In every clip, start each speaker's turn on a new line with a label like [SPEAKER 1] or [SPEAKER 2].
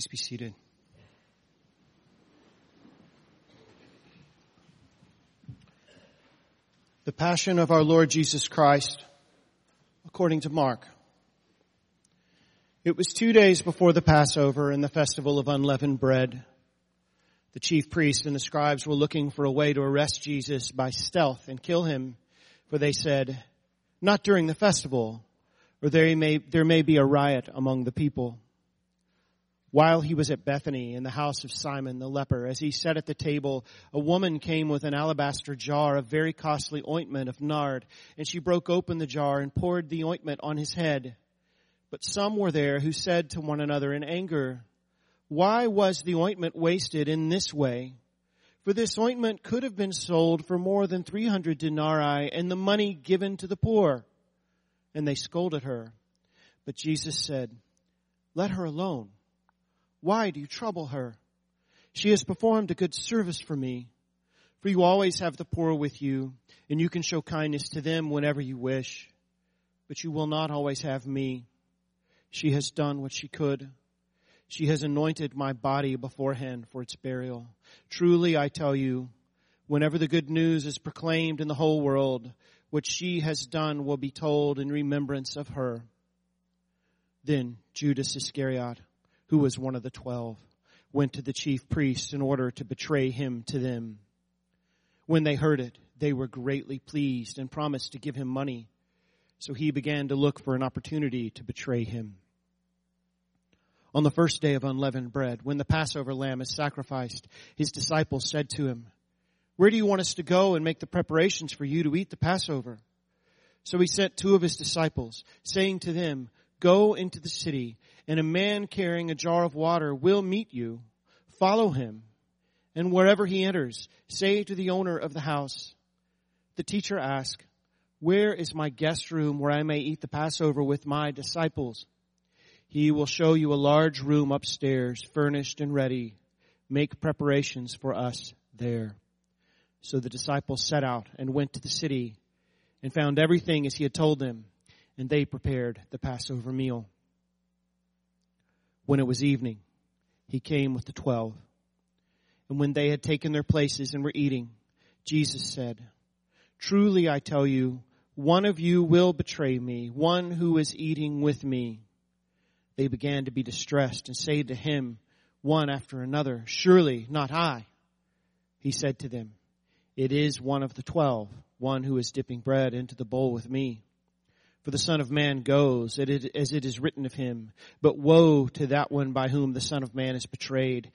[SPEAKER 1] Please be seated. The Passion of our Lord Jesus Christ, according to Mark. It was two days before the Passover and the festival of unleavened bread. The chief priests and the scribes were looking for a way to arrest Jesus by stealth and kill him, for they said, not during the festival, or there may, there may be a riot among the people. While he was at Bethany in the house of Simon the leper, as he sat at the table, a woman came with an alabaster jar of very costly ointment of nard, and she broke open the jar and poured the ointment on his head. But some were there who said to one another in anger, why was the ointment wasted in this way? For this ointment could have been sold for more than 300 denarii and the money given to the poor. And they scolded her. But Jesus said, let her alone. Why do you trouble her? She has performed a good service for me. For you always have the poor with you, and you can show kindness to them whenever you wish. But you will not always have me. She has done what she could. She has anointed my body beforehand for its burial. Truly I tell you, whenever the good news is proclaimed in the whole world, what she has done will be told in remembrance of her. Then Judas Iscariot, who was one of the twelve, went to the chief priests in order to betray him to them. When they heard it, they were greatly pleased and promised to give him money. So he began to look for an opportunity to betray him on the first day of unleavened bread, when the Passover lamb is sacrificed, his disciples said to him, Where do you want us to go and make the preparations for you to eat the Passover? So he sent two of his disciples, saying to them, Go into the city, and a man carrying a jar of water will meet you. Follow him. And wherever he enters, say to the owner of the house, The teacher asked, Where is my guest room where I may eat the Passover with my disciples? He will show you a large room upstairs, furnished and ready. Make preparations for us there. So the disciples set out and went to the city and found everything as he had told them, and they prepared the Passover meal. When it was evening, he came with the twelve. And when they had taken their places and were eating, Jesus said, Truly I tell you, one of you will betray me, one who is eating with me they began to be distressed and say to him one after another, Surely not I. He said to them, It is one of the twelve, one who is dipping bread into the bowl with me. For the Son of Man goes as it is written of him, but woe to that one by whom the Son of Man is betrayed.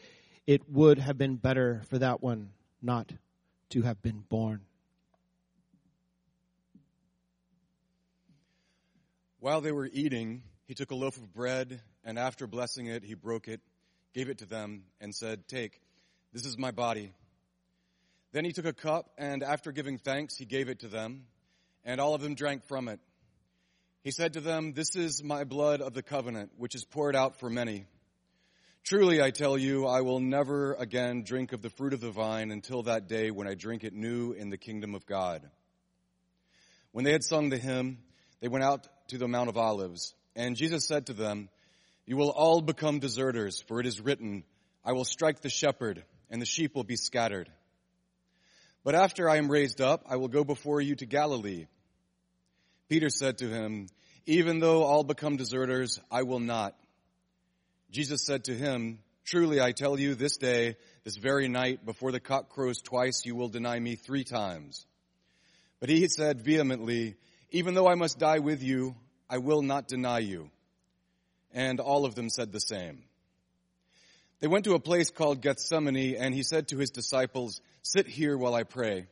[SPEAKER 1] It would have been better for that one not to have been born.
[SPEAKER 2] While they were eating, he took a loaf of bread, and after blessing it, he broke it, gave it to them, and said, Take, this is my body. Then he took a cup, and after giving thanks, he gave it to them, and all of them drank from it. He said to them, This is my blood of the covenant, which is poured out for many. Truly, I tell you, I will never again drink of the fruit of the vine until that day when I drink it new in the kingdom of God. When they had sung the hymn, they went out to the Mount of Olives. And Jesus said to them, You will all become deserters, for it is written, I will strike the shepherd, and the sheep will be scattered. But after I am raised up, I will go before you to Galilee. Peter said to him, Even though all become deserters, I will not. Jesus said to him, Truly I tell you, this day, this very night, before the cock crows twice, you will deny me three times. But he said vehemently, Even though I must die with you, I will not deny you. And all of them said the same. They went to a place called Gethsemane, and he said to his disciples, Sit here while I pray.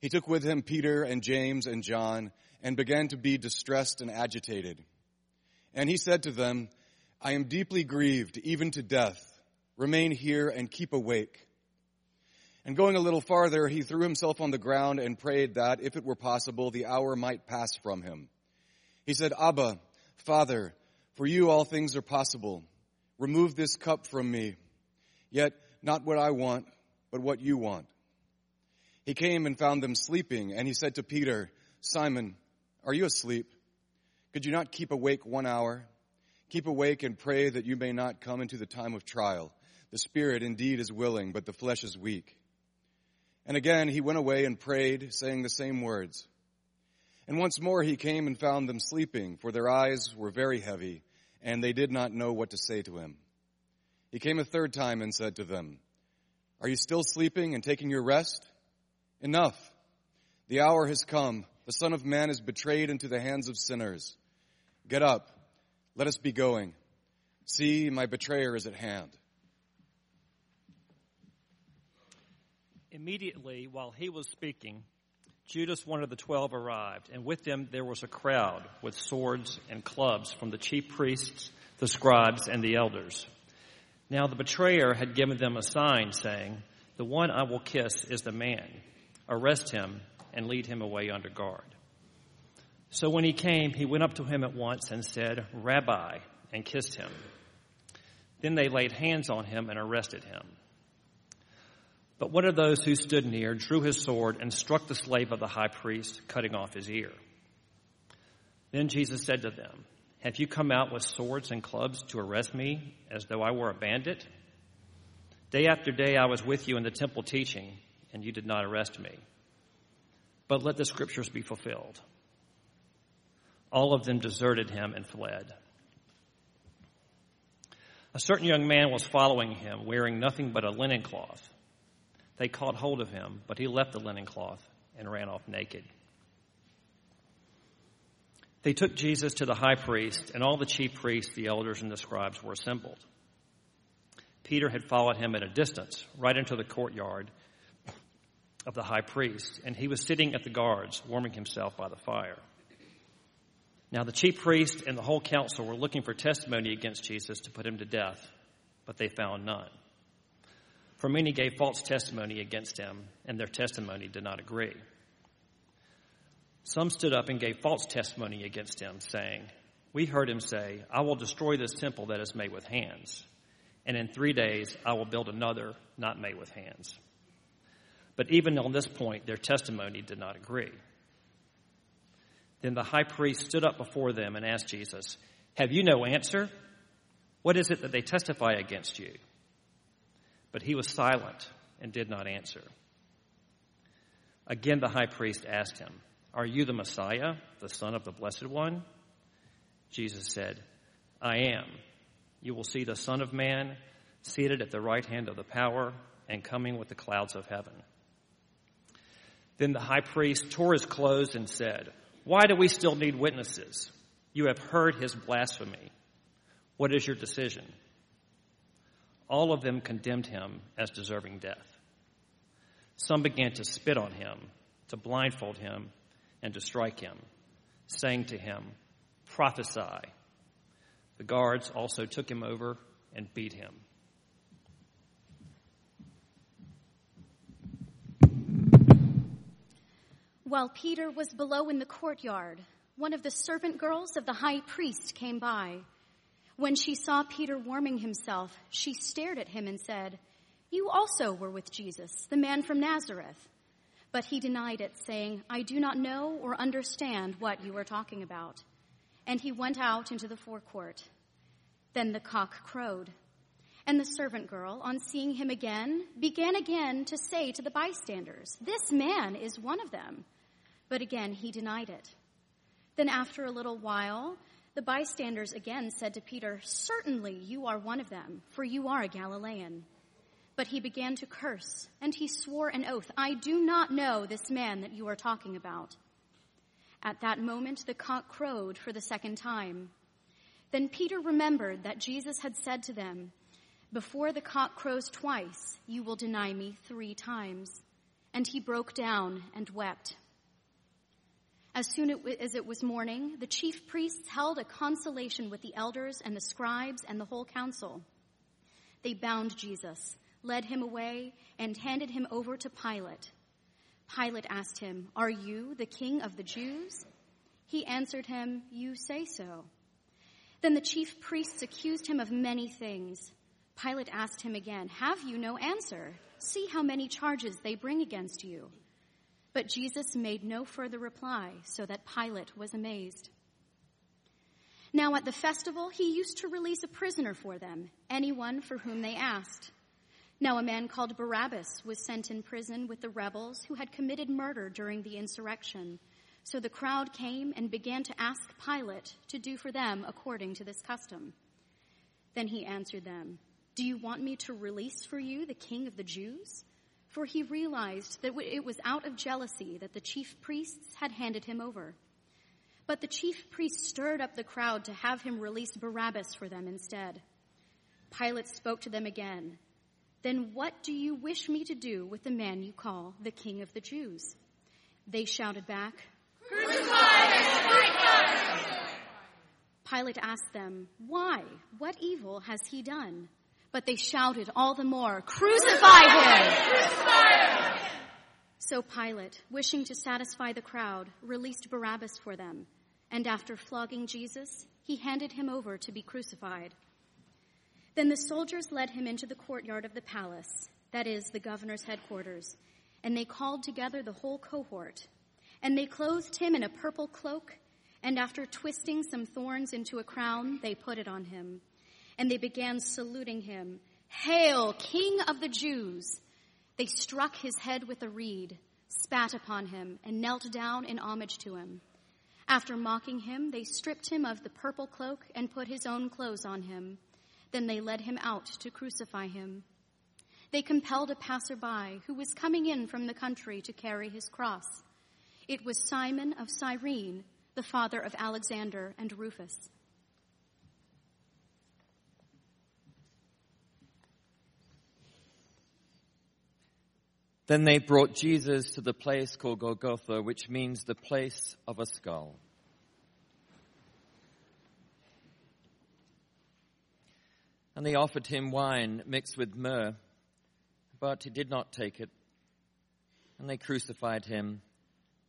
[SPEAKER 2] He took with him Peter and James and John, and began to be distressed and agitated. And he said to them, I am deeply grieved, even to death. Remain here and keep awake. And going a little farther, he threw himself on the ground and prayed that, if it were possible, the hour might pass from him. He said, Abba, Father, for you all things are possible. Remove this cup from me. Yet not what I want, but what you want. He came and found them sleeping, and he said to Peter, Simon, are you asleep? Could you not keep awake one hour? Keep awake and pray that you may not come into the time of trial. The spirit indeed is willing, but the flesh is weak. And again he went away and prayed, saying the same words. And once more he came and found them sleeping, for their eyes were very heavy, and they did not know what to say to him. He came a third time and said to them, Are you still sleeping and taking your rest? Enough. The hour has come. The Son of Man is betrayed into the hands of sinners. Get up. Let us be going. See, my betrayer is at hand.
[SPEAKER 3] Immediately, while he was speaking, Judas, one of the twelve, arrived, and with them there was a crowd with swords and clubs from the chief priests, the scribes, and the elders. Now the betrayer had given them a sign, saying, The one I will kiss is the man. Arrest him and lead him away under guard. So when he came, he went up to him at once and said, Rabbi, and kissed him. Then they laid hands on him and arrested him. But one of those who stood near drew his sword and struck the slave of the high priest, cutting off his ear. Then Jesus said to them, Have you come out with swords and clubs to arrest me as though I were a bandit? Day after day I was with you in the temple teaching, and you did not arrest me. But let the scriptures be fulfilled. All of them deserted him and fled. A certain young man was following him, wearing nothing but a linen cloth. They caught hold of him, but he left the linen cloth and ran off naked. They took Jesus to the high priest, and all the chief priests, the elders, and the scribes were assembled. Peter had followed him at a distance, right into the courtyard of the high priest, and he was sitting at the guards, warming himself by the fire. Now the chief priest and the whole council were looking for testimony against Jesus to put him to death, but they found none. For many gave false testimony against him, and their testimony did not agree. Some stood up and gave false testimony against him, saying, We heard him say, I will destroy this temple that is made with hands, and in three days I will build another not made with hands. But even on this point, their testimony did not agree. Then the high priest stood up before them and asked Jesus, Have you no answer? What is it that they testify against you? But he was silent and did not answer. Again, the high priest asked him, Are you the Messiah, the Son of the Blessed One? Jesus said, I am. You will see the Son of Man seated at the right hand of the power and coming with the clouds of heaven. Then the high priest tore his clothes and said, Why do we still need witnesses? You have heard his blasphemy. What is your decision? all of them condemned him as deserving death. Some began to spit on him, to blindfold him, and to strike him, saying to him, Prophesy. The guards also took him over and beat him.
[SPEAKER 4] While Peter was below in the courtyard, one of the servant girls of the high priest came by. When she saw Peter warming himself, she stared at him and said, You also were with Jesus, the man from Nazareth. But he denied it, saying, I do not know or understand what you are talking about. And he went out into the forecourt. Then the cock crowed. And the servant girl, on seeing him again, began again to say to the bystanders, This man is one of them. But again he denied it. Then after a little while, the bystanders again said to Peter, Certainly you are one of them, for you are a Galilean. But he began to curse, and he swore an oath, I do not know this man that you are talking about. At that moment, the cock crowed for the second time. Then Peter remembered that Jesus had said to them, Before the cock crows twice, you will deny me three times. And he broke down and wept. As soon as it was morning, the chief priests held a consultation with the elders and the scribes and the whole council. They bound Jesus, led him away, and handed him over to Pilate. Pilate asked him, Are you the king of the Jews? He answered him, You say so. Then the chief priests accused him of many things. Pilate asked him again, Have you no answer? See how many charges they bring against you. But Jesus made no further reply, so that Pilate was amazed. Now at the festival, he used to release a prisoner for them, anyone for whom they asked. Now a man called Barabbas was sent in prison with the rebels who had committed murder during the insurrection. So the crowd came and began to ask Pilate to do for them according to this custom. Then he answered them, Do you want me to release for you the king of the Jews? For he realized that it was out of jealousy that the chief priests had handed him over. But the chief priests stirred up the crowd to have him release Barabbas for them instead. Pilate spoke to them again. Then what do you wish me to do with the man you call the king of the Jews? They shouted back, "Crucify him!" Pilate asked them, Why? What evil has he done? But they shouted all the more, Crucify him! Crucify him! So Pilate, wishing to satisfy the crowd, released Barabbas for them, and after flogging Jesus, he handed him over to be crucified. Then the soldiers led him into the courtyard of the palace, that is, the governor's headquarters, and they called together the whole cohort. And they clothed him in a purple cloak, and after twisting some thorns into a crown, they put it on him. And they began saluting him, Hail, King of the Jews! They struck his head with a reed, spat upon him, and knelt down in homage to him. After mocking him, they stripped him of the purple cloak and put his own clothes on him. Then they led him out to crucify him. They compelled a passerby who was coming in from the country to carry his cross. It was Simon of Cyrene, the father of Alexander and Rufus.
[SPEAKER 5] Then they brought Jesus to the place called Golgotha, which means the place of a skull. And they offered him wine mixed with myrrh, but he did not take it. And they crucified him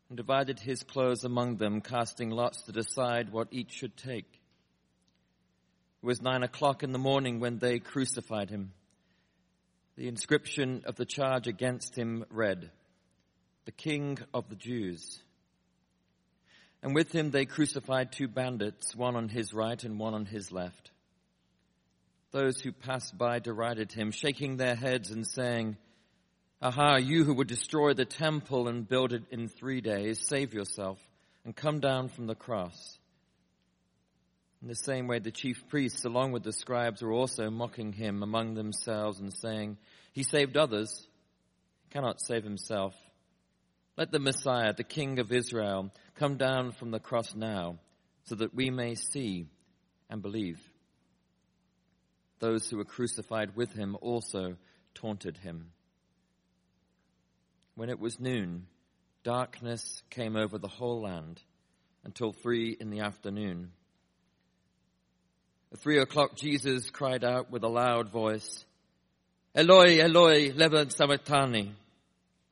[SPEAKER 5] and divided his clothes among them, casting lots to decide what each should take. It was nine o'clock in the morning when they crucified him. The inscription of the charge against him read, The King of the Jews. And with him they crucified two bandits, one on his right and one on his left. Those who passed by derided him, shaking their heads and saying, Aha, you who would destroy the temple and build it in three days, save yourself and come down from the cross. In the same way, the chief priests, along with the scribes, were also mocking him among themselves and saying, He saved others, cannot save himself. Let the Messiah, the King of Israel, come down from the cross now, so that we may see and believe. Those who were crucified with him also taunted him. When it was noon, darkness came over the whole land until three in the afternoon. At three o'clock, Jesus cried out with a loud voice, Eloi, Eloi, lema sabachthani,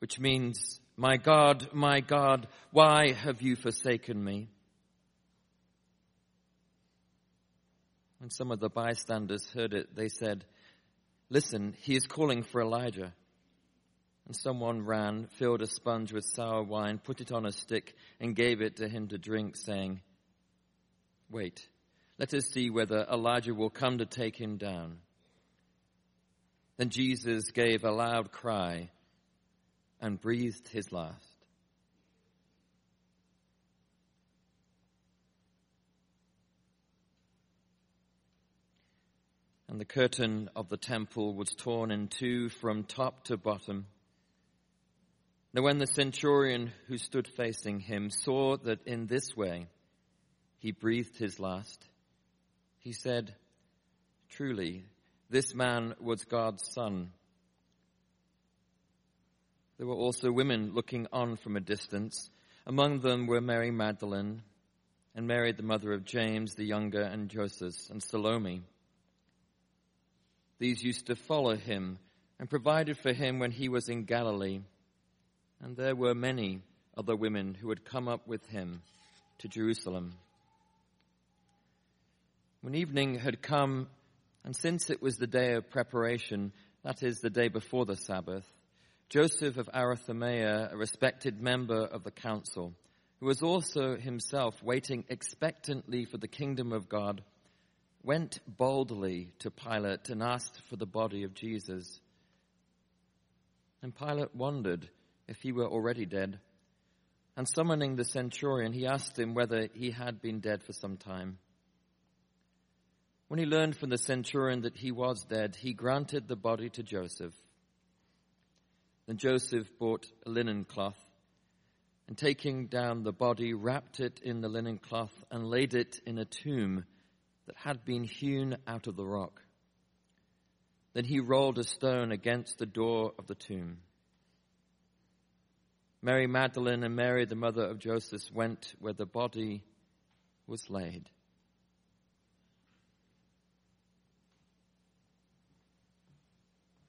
[SPEAKER 5] which means, My God, my God, why have you forsaken me? When some of the bystanders heard it, they said, Listen, he is calling for Elijah. And someone ran, filled a sponge with sour wine, put it on a stick, and gave it to him to drink, saying, Wait. Let us see whether Elijah will come to take him down. Then Jesus gave a loud cry and breathed his last. And the curtain of the temple was torn in two from top to bottom. Now, when the centurion who stood facing him saw that in this way he breathed his last, he said, Truly, this man was God's son. There were also women looking on from a distance. Among them were Mary Magdalene and Mary, the mother of James the younger, and Joseph, and Salome. These used to follow him and provided for him when he was in Galilee. And there were many other women who had come up with him to Jerusalem. When evening had come, and since it was the day of preparation, that is, the day before the Sabbath, Joseph of Arimathea, a respected member of the council, who was also himself waiting expectantly for the kingdom of God, went boldly to Pilate and asked for the body of Jesus. And Pilate wondered if he were already dead. And summoning the centurion, he asked him whether he had been dead for some time. When he learned from the centurion that he was dead, he granted the body to Joseph. Then Joseph bought a linen cloth and taking down the body, wrapped it in the linen cloth and laid it in a tomb that had been hewn out of the rock. Then he rolled a stone against the door of the tomb. Mary Magdalene and Mary, the mother of Joseph, went where the body was laid.